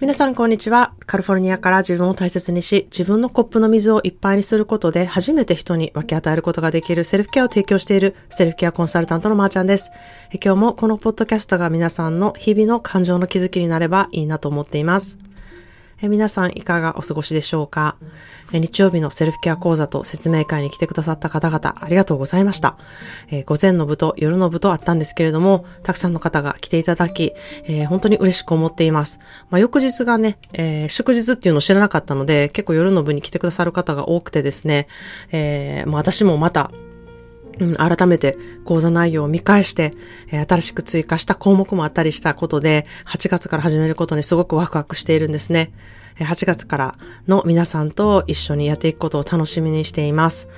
皆さんこんにちは。カリフォルニアから自分を大切にし、自分のコップの水をいっぱいにすることで初めて人に分け与えることができるセルフケアを提供しているセルフケアコンサルタントのまーちゃんです。今日もこのポッドキャストが皆さんの日々の感情の気づきになればいいなと思っています。え皆さんいかがお過ごしでしょうか？え日曜日のセルフケア講座と説明会に来てくださった方々ありがとうございました。え午前の部と夜の部とあったんですけれども、たくさんの方が来ていただき、えー、本当に嬉しく思っています。まあ、翌日がね、えー、祝日っていうのを知らなかったので、結構夜の部に来てくださる方が多くてですね、えー、まあ、私もまたうん、改めて講座内容を見返して、えー、新しく追加した項目もあったりしたことで、8月から始めることにすごくワクワクしているんですね。8月からの皆さんと一緒にやっていくことを楽しみにしています。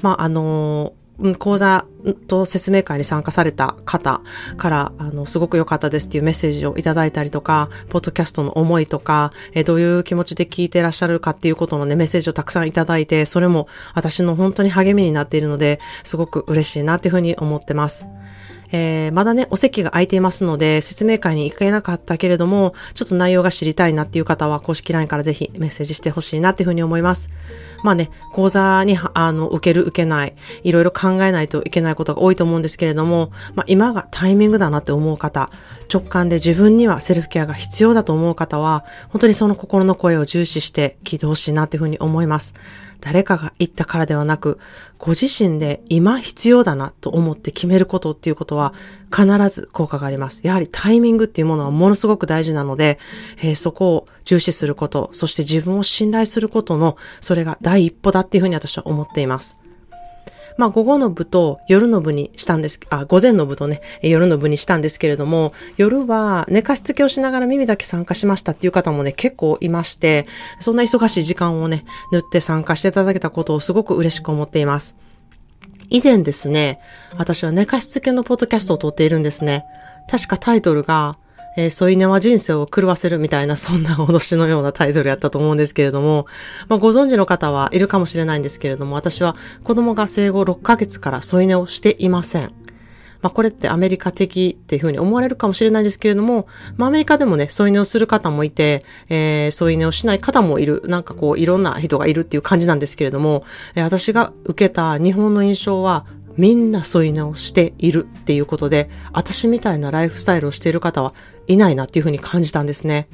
まあ、あのー講座と説明会に参加された方から、あの、すごく良かったですっていうメッセージをいただいたりとか、ポッドキャストの思いとか、えどういう気持ちで聞いてらっしゃるかっていうことのね、メッセージをたくさんいただいて、それも私の本当に励みになっているので、すごく嬉しいなっていうふうに思ってます。えー、まだね、お席が空いていますので、説明会に行けなかったけれども、ちょっと内容が知りたいなっていう方は、公式 LINE からぜひメッセージしてほしいなっていうふうに思います。まあね、講座に、あの、受ける、受けない、いろいろ考えないといけないことが多いと思うんですけれども、まあ今がタイミングだなって思う方、直感で自分にはセルフケアが必要だと思う方は、本当にその心の声を重視して聞いてほしいなっていうふうに思います。誰かが言ったからではなく、ご自身で今必要だなと思って決めることっていうことは必ず効果があります。やはりタイミングっていうものはものすごく大事なので、えー、そこを重視すること、そして自分を信頼することの、それが第一歩だっていうふうに私は思っています。まあ午後の部と夜の部にしたんです、あ、午前の部とね、夜の部にしたんですけれども、夜は寝かしつけをしながら耳だけ参加しましたっていう方もね、結構いまして、そんな忙しい時間をね、塗って参加していただけたことをすごく嬉しく思っています。以前ですね、私は寝かしつけのポッドキャストを撮っているんですね。確かタイトルが、えー、添い寝は人生を狂わせるみたいな、そんな脅しのようなタイトルやったと思うんですけれども、まあ、ご存知の方はいるかもしれないんですけれども、私は子供が生後6ヶ月から添い寝をしていません。まあ、これってアメリカ的っていうふうに思われるかもしれないんですけれども、まあ、アメリカでもね、添い寝をする方もいて、えー、添い寝をしない方もいる、なんかこう、いろんな人がいるっていう感じなんですけれども、えー、私が受けた日本の印象は、みんな添い寝をしているっていうことで、私みたいなライフスタイルをしている方はいないなっていうふうに感じたんですね。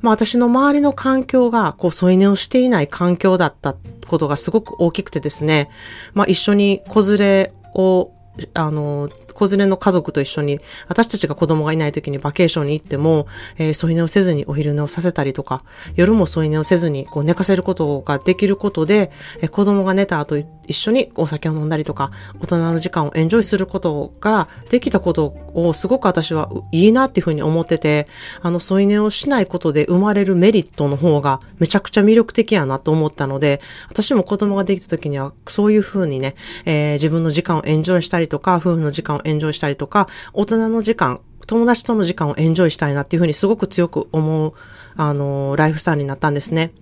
まあ私の周りの環境がこう添い寝をしていない環境だったことがすごく大きくてですね、まあ一緒に子連れをあの、子連れの家族と一緒に、私たちが子供がいない時にバケーションに行っても、えー、添い寝をせずにお昼寝をさせたりとか、夜も添い寝をせずにこう寝かせることができることで、えー、子供が寝た後一緒にお酒を飲んだりとか、大人の時間をエンジョイすることができたことをすごく私はいいなっていうふうに思ってて、あの添い寝をしないことで生まれるメリットの方がめちゃくちゃ魅力的やなと思ったので、私も子供ができた時にはそういうふうにね、えー、自分の時間をエンジョイしたりとか、夫婦の時間をエンジョイしたりとか、大人の時間、友達との時間をエンジョイしたいなっていうふうにすごく強く思う、あの、ライフスタイルになったんですね。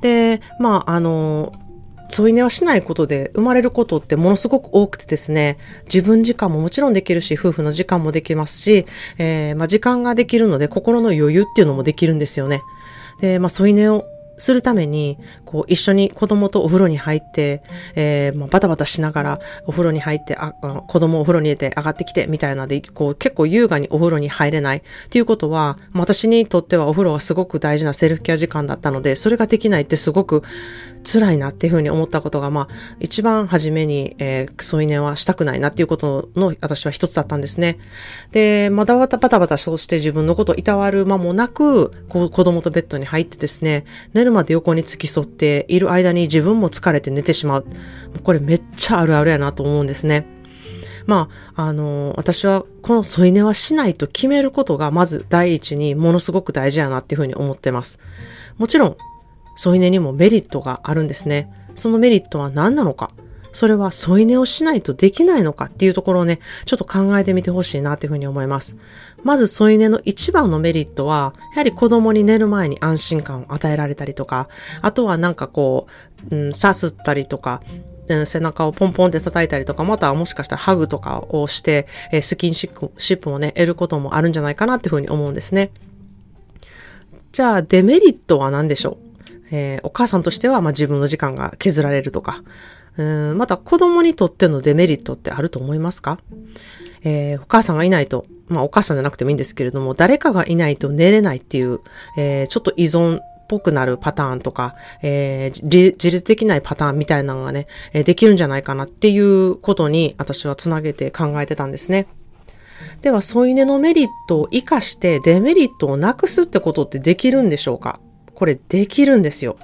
で、まあ、あの、添い寝はしないことで生まれることってものすごく多くてですね、自分時間ももちろんできるし、夫婦の時間もできますし、えー、まあ、時間ができるので心の余裕っていうのもできるんですよね。で、まあ、添い寝をするために、こう、一緒に子供とお風呂に入って、えー、まあ、バタバタしながら、お風呂に入って、あ、子供お風呂に入れて上がってきて、みたいなで、こう、結構優雅にお風呂に入れない。っていうことは、私にとってはお風呂はすごく大事なセルフケア時間だったので、それができないってすごく辛いなっていうふうに思ったことが、まあ、一番初めに、えー、添い寝はしたくないなっていうことの、私は一つだったんですね。で、まだまたバタバタそうして自分のことをいたわる間もなく、こう、子供とベッドに入ってですね、寝るまで横に付き添ってている間に自分も疲れて寝てしまう。これめっちゃあるあるやなと思うんですね。まあ、あの、私はこの添い寝はしないと決めることがまず第一にものすごく大事やなっていうふうに思ってます。もちろん、添い寝にもメリットがあるんですね。そのメリットは何なのか？それは添い寝をしないとできないのかっていうところをね、ちょっと考えてみてほしいなっていうふうに思います。まず添い寝の一番のメリットは、やはり子供に寝る前に安心感を与えられたりとか、あとはなんかこう、うん、さすったりとか、背中をポンポンって叩いたりとか、またはもしかしたらハグとかをして、スキンシップをね、得ることもあるんじゃないかなっていうふうに思うんですね。じゃあ、デメリットは何でしょう？えー、お母さんとしては、まあ、自分の時間が削られるとか、うんまた子供にとってのデメリットってあると思いますか？えー、お母さんがいないと、まあお母さんじゃなくてもいいんですけれども、誰かがいないと寝れないっていう、えー、ちょっと依存っぽくなるパターンとか、えー、自律できないパターンみたいなのがね、え、できるんじゃないかなっていうことに私はつなげて考えてたんですね。では、添い寝のメリットを活かしてデメリットをなくすってことってできるんでしょうか？これできるんですよ。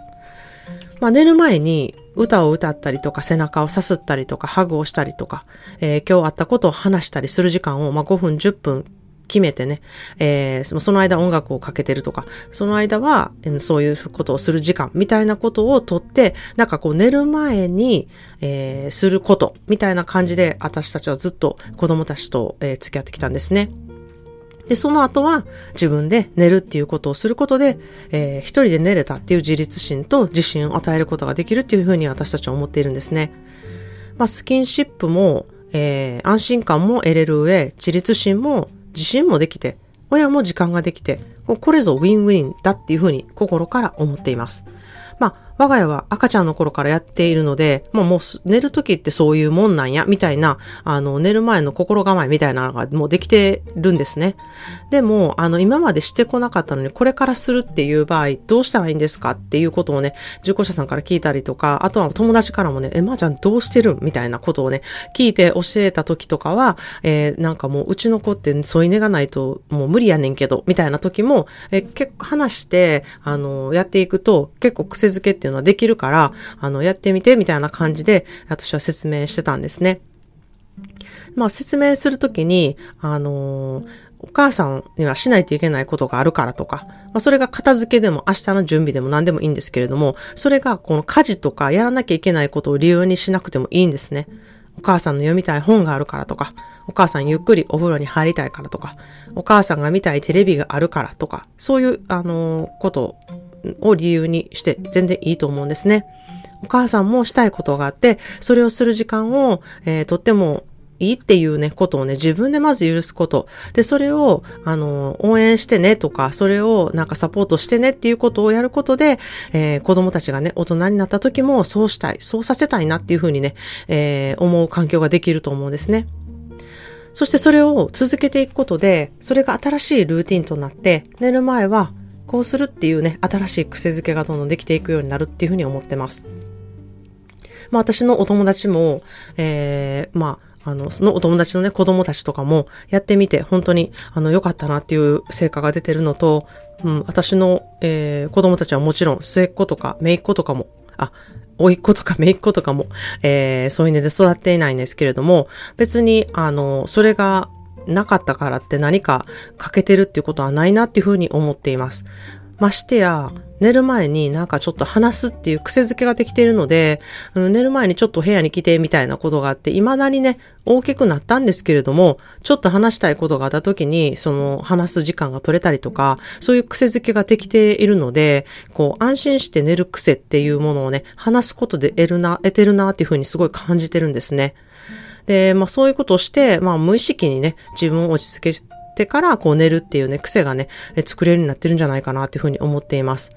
まあ寝る前に歌を歌ったりとか背中をさすったりとかハグをしたりとか、えー、今日あったことを話したりする時間を、まあ、5分10分決めてね、えー、その間音楽をかけてるとか、その間は、そういうことをする時間みたいなことをとって、なんかこう寝る前に、えー、することみたいな感じで私たちはずっと子供たちと、えー、付き合ってきたんですね。で、その後は自分で寝るっていうことをすることで、えー、一人で寝れたっていう自立心と自信を与えることができるっていうふうに私たちは思っているんですね。まあ、スキンシップも、えー、安心感も得れる上、自立心も自信もできて、親も時間ができて、これぞウィンウィンだっていうふうに心から思っています。まあ、我が家は赤ちゃんの頃からやっているので、まあもう寝る時ってそういうもんなんや、みたいな、あの、寝る前の心構えみたいなのがもうできてるんですね。でも、あの、今までしてこなかったのに、これからするっていう場合、どうしたらいいんですかっていうことをね、受講者さんから聞いたりとか、あとは友達からもね、え、まー、あ、ちゃんどうしてるみたいなことをね、聞いて教えた時とかは、えー、なんかもう、うちの子って添い寝がないともう無理やねんけど、みたいな時も、え結構話して、あの、やっていくと、結構癖づけてっていうのはできるから、あの、やってみて、みたいな感じで、私は説明してたんですね。まあ、説明するときに、あのー、お母さんにはしないといけないことがあるからとか、まあ、それが片付けでも明日の準備でも何でもいいんですけれども、それがこの家事とかやらなきゃいけないことを理由にしなくてもいいんですね。お母さんの読みたい本があるからとか、お母さんゆっくりお風呂に入りたいからとか、お母さんが見たいテレビがあるからとか、そういう、あのー、ことを理由にして全然いいと思うんですね。お母さんもしたいことがあって、それをする時間を、えー、とってもいいっていうね、ことをね、自分でまず許すこと。で、それを、あの、応援してねとか、それをなんかサポートしてねっていうことをやることで、えー、子供たちがね、大人になった時もそうしたい、そうさせたいなっていうふうにね、えー、思う環境ができると思うんですね。そしてそれを続けていくことで、それが新しいルーティンとなって、寝る前はこうするっていうね、新しい癖づけがどんどんできていくようになるっていうふうに思ってます。まあ私のお友達も、えー、まあ、あの、そのお友達のね、子供たちとかもやってみて、本当に、あの、良かったなっていう成果が出てるのと、うん、私の、えー、子供たちはもちろん、末っ子とか、姪っ子とかも、あ、甥っ子とか姪っ子とかも、えー、そういうねで育っていないんですけれども、別に、あの、それがなかったからって何か欠けてるっていうことはないなっていうふうに思っています。ましてや、寝る前になんかちょっと話すっていう癖づけができているので、寝る前にちょっと部屋に来てみたいなことがあって、未だにね、大きくなったんですけれども、ちょっと話したいことがあった時に、その話す時間が取れたりとか、そういう癖づけができているので、こう安心して寝る癖っていうものをね、話すことで得るな、得てるなっていうふうにすごい感じてるんですね。で、まあそういうことをして、まあ無意識にね、自分を落ち着けてからこう寝るっていうね、癖がね、作れるようになってるんじゃないかなっていうふうに思っています。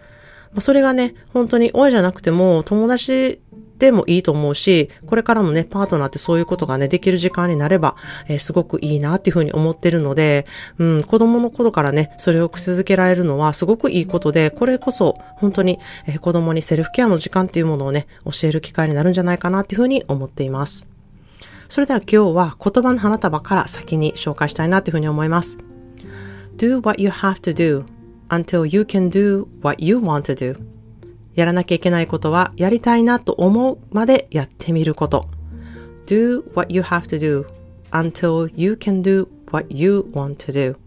まあ、それがね、本当に親じゃなくても友達でもいいと思うし、これからもね、パートナーってそういうことがね、できる時間になれば、えー、すごくいいなっていうふうに思ってるので、うん、子供の頃からね、それを癖づけられるのはすごくいいことで、これこそ本当に、えー、子供にセルフケアの時間っていうものをね、教える機会になるんじゃないかなっていうふうに思っています。それでは今日は言葉の花束から先に紹介したいなというふうに思います。Do what you have to do until you can do what you want to do. やらなきゃいけないことはやりたいなと思うまでやってみること。Do what you have to do until you can do what you want to do.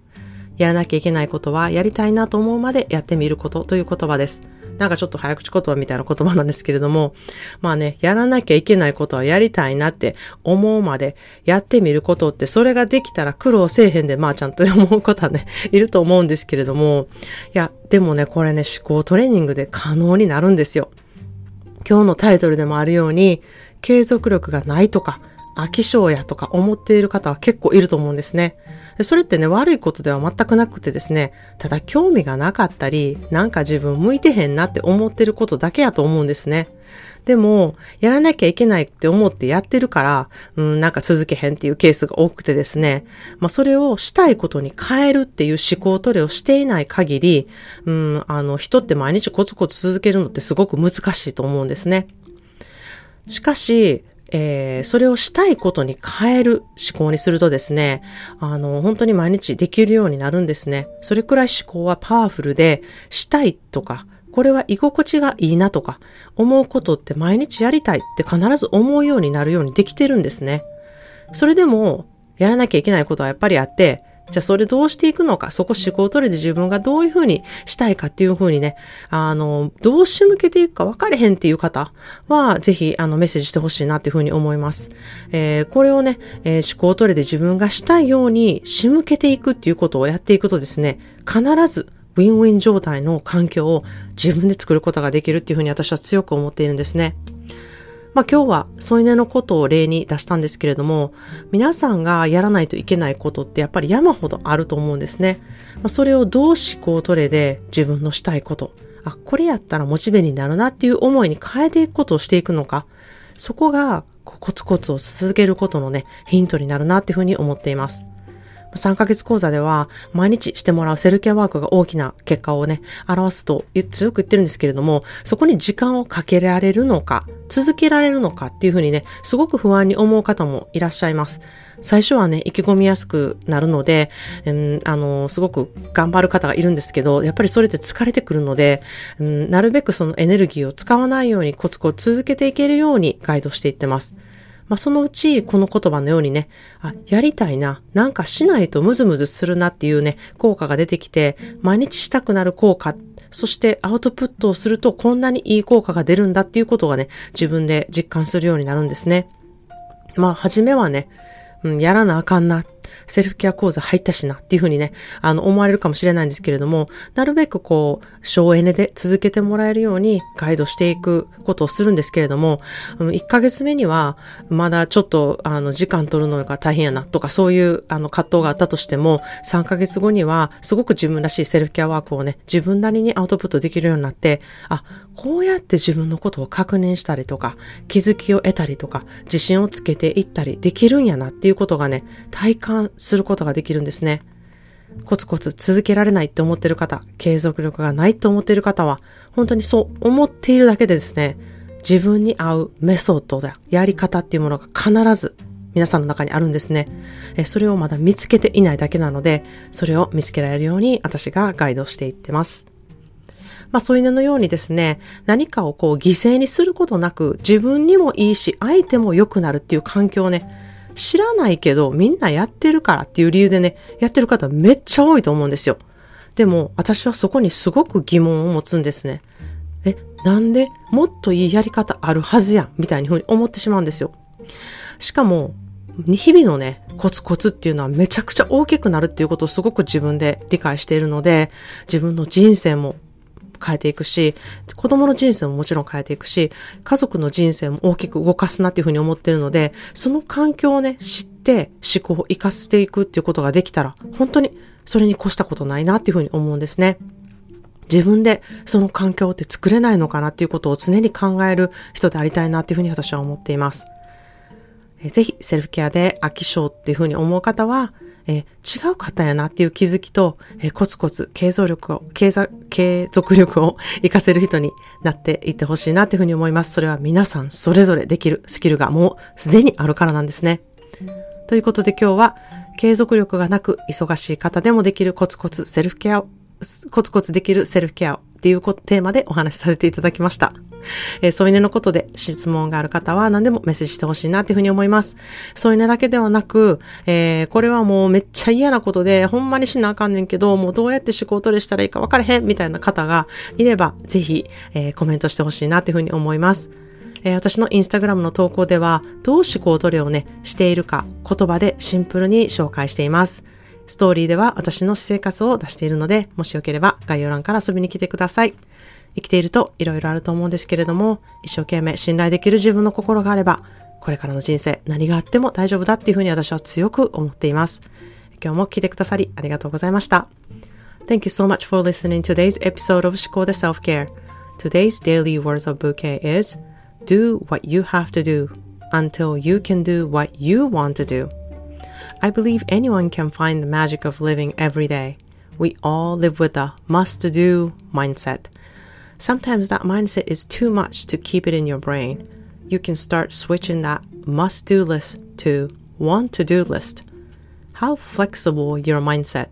やらなきゃいけないことはやりたいなと思うまでやってみることという言葉です。なんかちょっと早口言葉みたいな言葉なんですけれども、まあね、やらなきゃいけないことはやりたいなって思うまでやってみることって、それができたら苦労せえへんで、まあちゃんと思うことはね、いると思うんですけれども、いや、でもね、これね、思考トレーニングで可能になるんですよ。今日のタイトルでもあるように、継続力がないとか、飽き性やとか思っている方は結構いると思うんですね。それってね、悪いことでは全くなくてですね、ただ興味がなかったり、なんか自分向いてへんなって思ってることだけやと思うんですね。でも、やらなきゃいけないって思ってやってるから、うん、なんか続けへんっていうケースが多くてですね、まあそれをしたいことに変えるっていう思考トレをしていない限り、うん、あの、人って毎日コツコツ続けるのってすごく難しいと思うんですね。しかし、えー、それをしたいことに変える思考にするとですね、あの、本当に毎日できるようになるんですね。それくらい思考はパワフルで、したいとか、これは居心地がいいなとか、思うことって毎日やりたいって必ず思うようになるようにできてるんですね。それでも、やらなきゃいけないことはやっぱりあって、じゃあそれどうしていくのか、そこ思考トレで自分がどういうふうにしたいかっていうふうにね、あの、どう仕向けていくか分かれへんっていう方は、ぜひ、あの、メッセージしてほしいなっていうふうに思います。えー、これをね、えー、思考トレで自分がしたいように仕向けていくっていうことをやっていくとですね、必ずウィンウィン状態の環境を自分で作ることができるっていうふうに私は強く思っているんですね。まあ今日は添い寝のことを例に出したんですけれども、皆さんがやらないといけないことってやっぱり山ほどあると思うんですね。まあ、それをどう思考トレで自分のしたいこと、あ、これやったらモチベになるなっていう思いに変えていくことをしていくのか、そこがコツコツを続けることのね、ヒントになるなっていうふうに思っています。3ヶ月講座では毎日してもらうセルケアワークが大きな結果をね、表すと強く言ってるんですけれども、そこに時間をかけられるのか、続けられるのかっていうふうにね、すごく不安に思う方もいらっしゃいます。最初はね、意気込みやすくなるので、うん、あの、すごく頑張る方がいるんですけど、やっぱりそれって疲れてくるので、うん、なるべくそのエネルギーを使わないようにコツコツ続けていけるようにガイドしていってます。まあ、そのうちこの言葉のようにね、あ、やりたいな、なんかしないとムズムズするなっていうね、効果が出てきて、毎日したくなる効果、そしてアウトプットをするとこんなにいい効果が出るんだっていうことがね、自分で実感するようになるんですね。まあ、初めはね、うん、やらなあかんな。セルフケア講座入ったしなっていうふうにね、あの、思われるかもしれないんですけれども、なるべくこう、省エネで続けてもらえるようにガイドしていくことをするんですけれども、1ヶ月目には、まだちょっと、あの、時間取るのが大変やなとか、そういう、あの、葛藤があったとしても、3ヶ月後には、すごく自分らしいセルフケアワークをね、自分なりにアウトプットできるようになって、あ、こうやって自分のことを確認したりとか、気づきを得たりとか、自信をつけていったりできるんやなっていうことがね、体感することができるんですね。コツコツ続けられないって思ってる方、継続力がないと思っている方は、本当にそう思っているだけでですね、自分に合うメソッドだ、やり方っていうものが必ず皆さんの中にあるんですね。それをまだ見つけていないだけなので、それを見つけられるように私がガイドしていってます。まあ、添い寝のようにですね、何かをこう犠牲にすることなく、自分にもいいし、相手も良くなるっていう環境をね、知らないけど、みんなやってるからっていう理由でね、やってる方めっちゃ多いと思うんですよ。でも、私はそこにすごく疑問を持つんですね。え、なんでもっといいやり方あるはずやんみたいにふうに思ってしまうんですよ。しかも、日々のね、コツコツっていうのはめちゃくちゃ大きくなるっていうことをすごく自分で理解しているので、自分の人生も変えていくし、子供の人生ももちろん変えていくし、家族の人生も大きく動かすなっていうふうに思ってるので、その環境をね、知って思考を活かしていくっていうことができたら、本当にそれに越したことないなっていうふうに思うんですね。自分でその環境って作れないのかなっていうことを常に考える人でありたいなっていうふうに私は思っています。ぜひセルフケアで飽き性っていうふうに思う方は、えー、違う方やなっていう気づきと、えー、コツコツ継続力を、継続力を 活かせる人になっていってほしいなっていうふうに思います。それは皆さんそれぞれできるスキルがもうすでにあるからなんですね。ということで今日は継続力がなく忙しい方でもできるコツコツセルフケアを、コツコツできるセルフケアをっていうテーマでお話しさせていただきました。え、添い寝のことで質問がある方は何でもメッセージしてほしいなっていうふうに思います。添い寝だけではなく、えー、これはもうめっちゃ嫌なことで、ほんまにしなあかんねんけど、もうどうやって思考トレしたらいいか分からへんみたいな方がいれば、ぜひ、えー、コメントしてほしいなっていうふうに思います。え、私のインスタグラムの投稿では、どう思考トレをね、しているか、言葉でシンプルに紹介しています。ストーリーでは私の私生活を出しているので、もしよければ概要欄から遊びに来てください。生きていると色々あると思うんですけれども、一生懸命信頼できる自分の心があれば、これからの人生何があっても大丈夫だっていうふうに私は強く思っています。今日も聞いてくださりありがとうございました。Thank you so much for listening to today's episode of 思考で Self-Care. Today's daily words of bouquet is Do what you have to do until you can do what you want to do. I believe anyone can find the magic of living every day. We all live with a must do mindset. Sometimes that mindset is too much to keep it in your brain. You can start switching that must do list to want to do list. How flexible your mindset.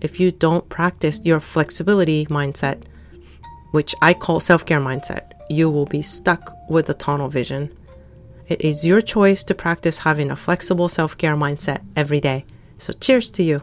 If you don't practice your flexibility mindset, which I call self care mindset, you will be stuck with a tunnel vision. It is your choice to practice having a flexible self care mindset every day. So, cheers to you.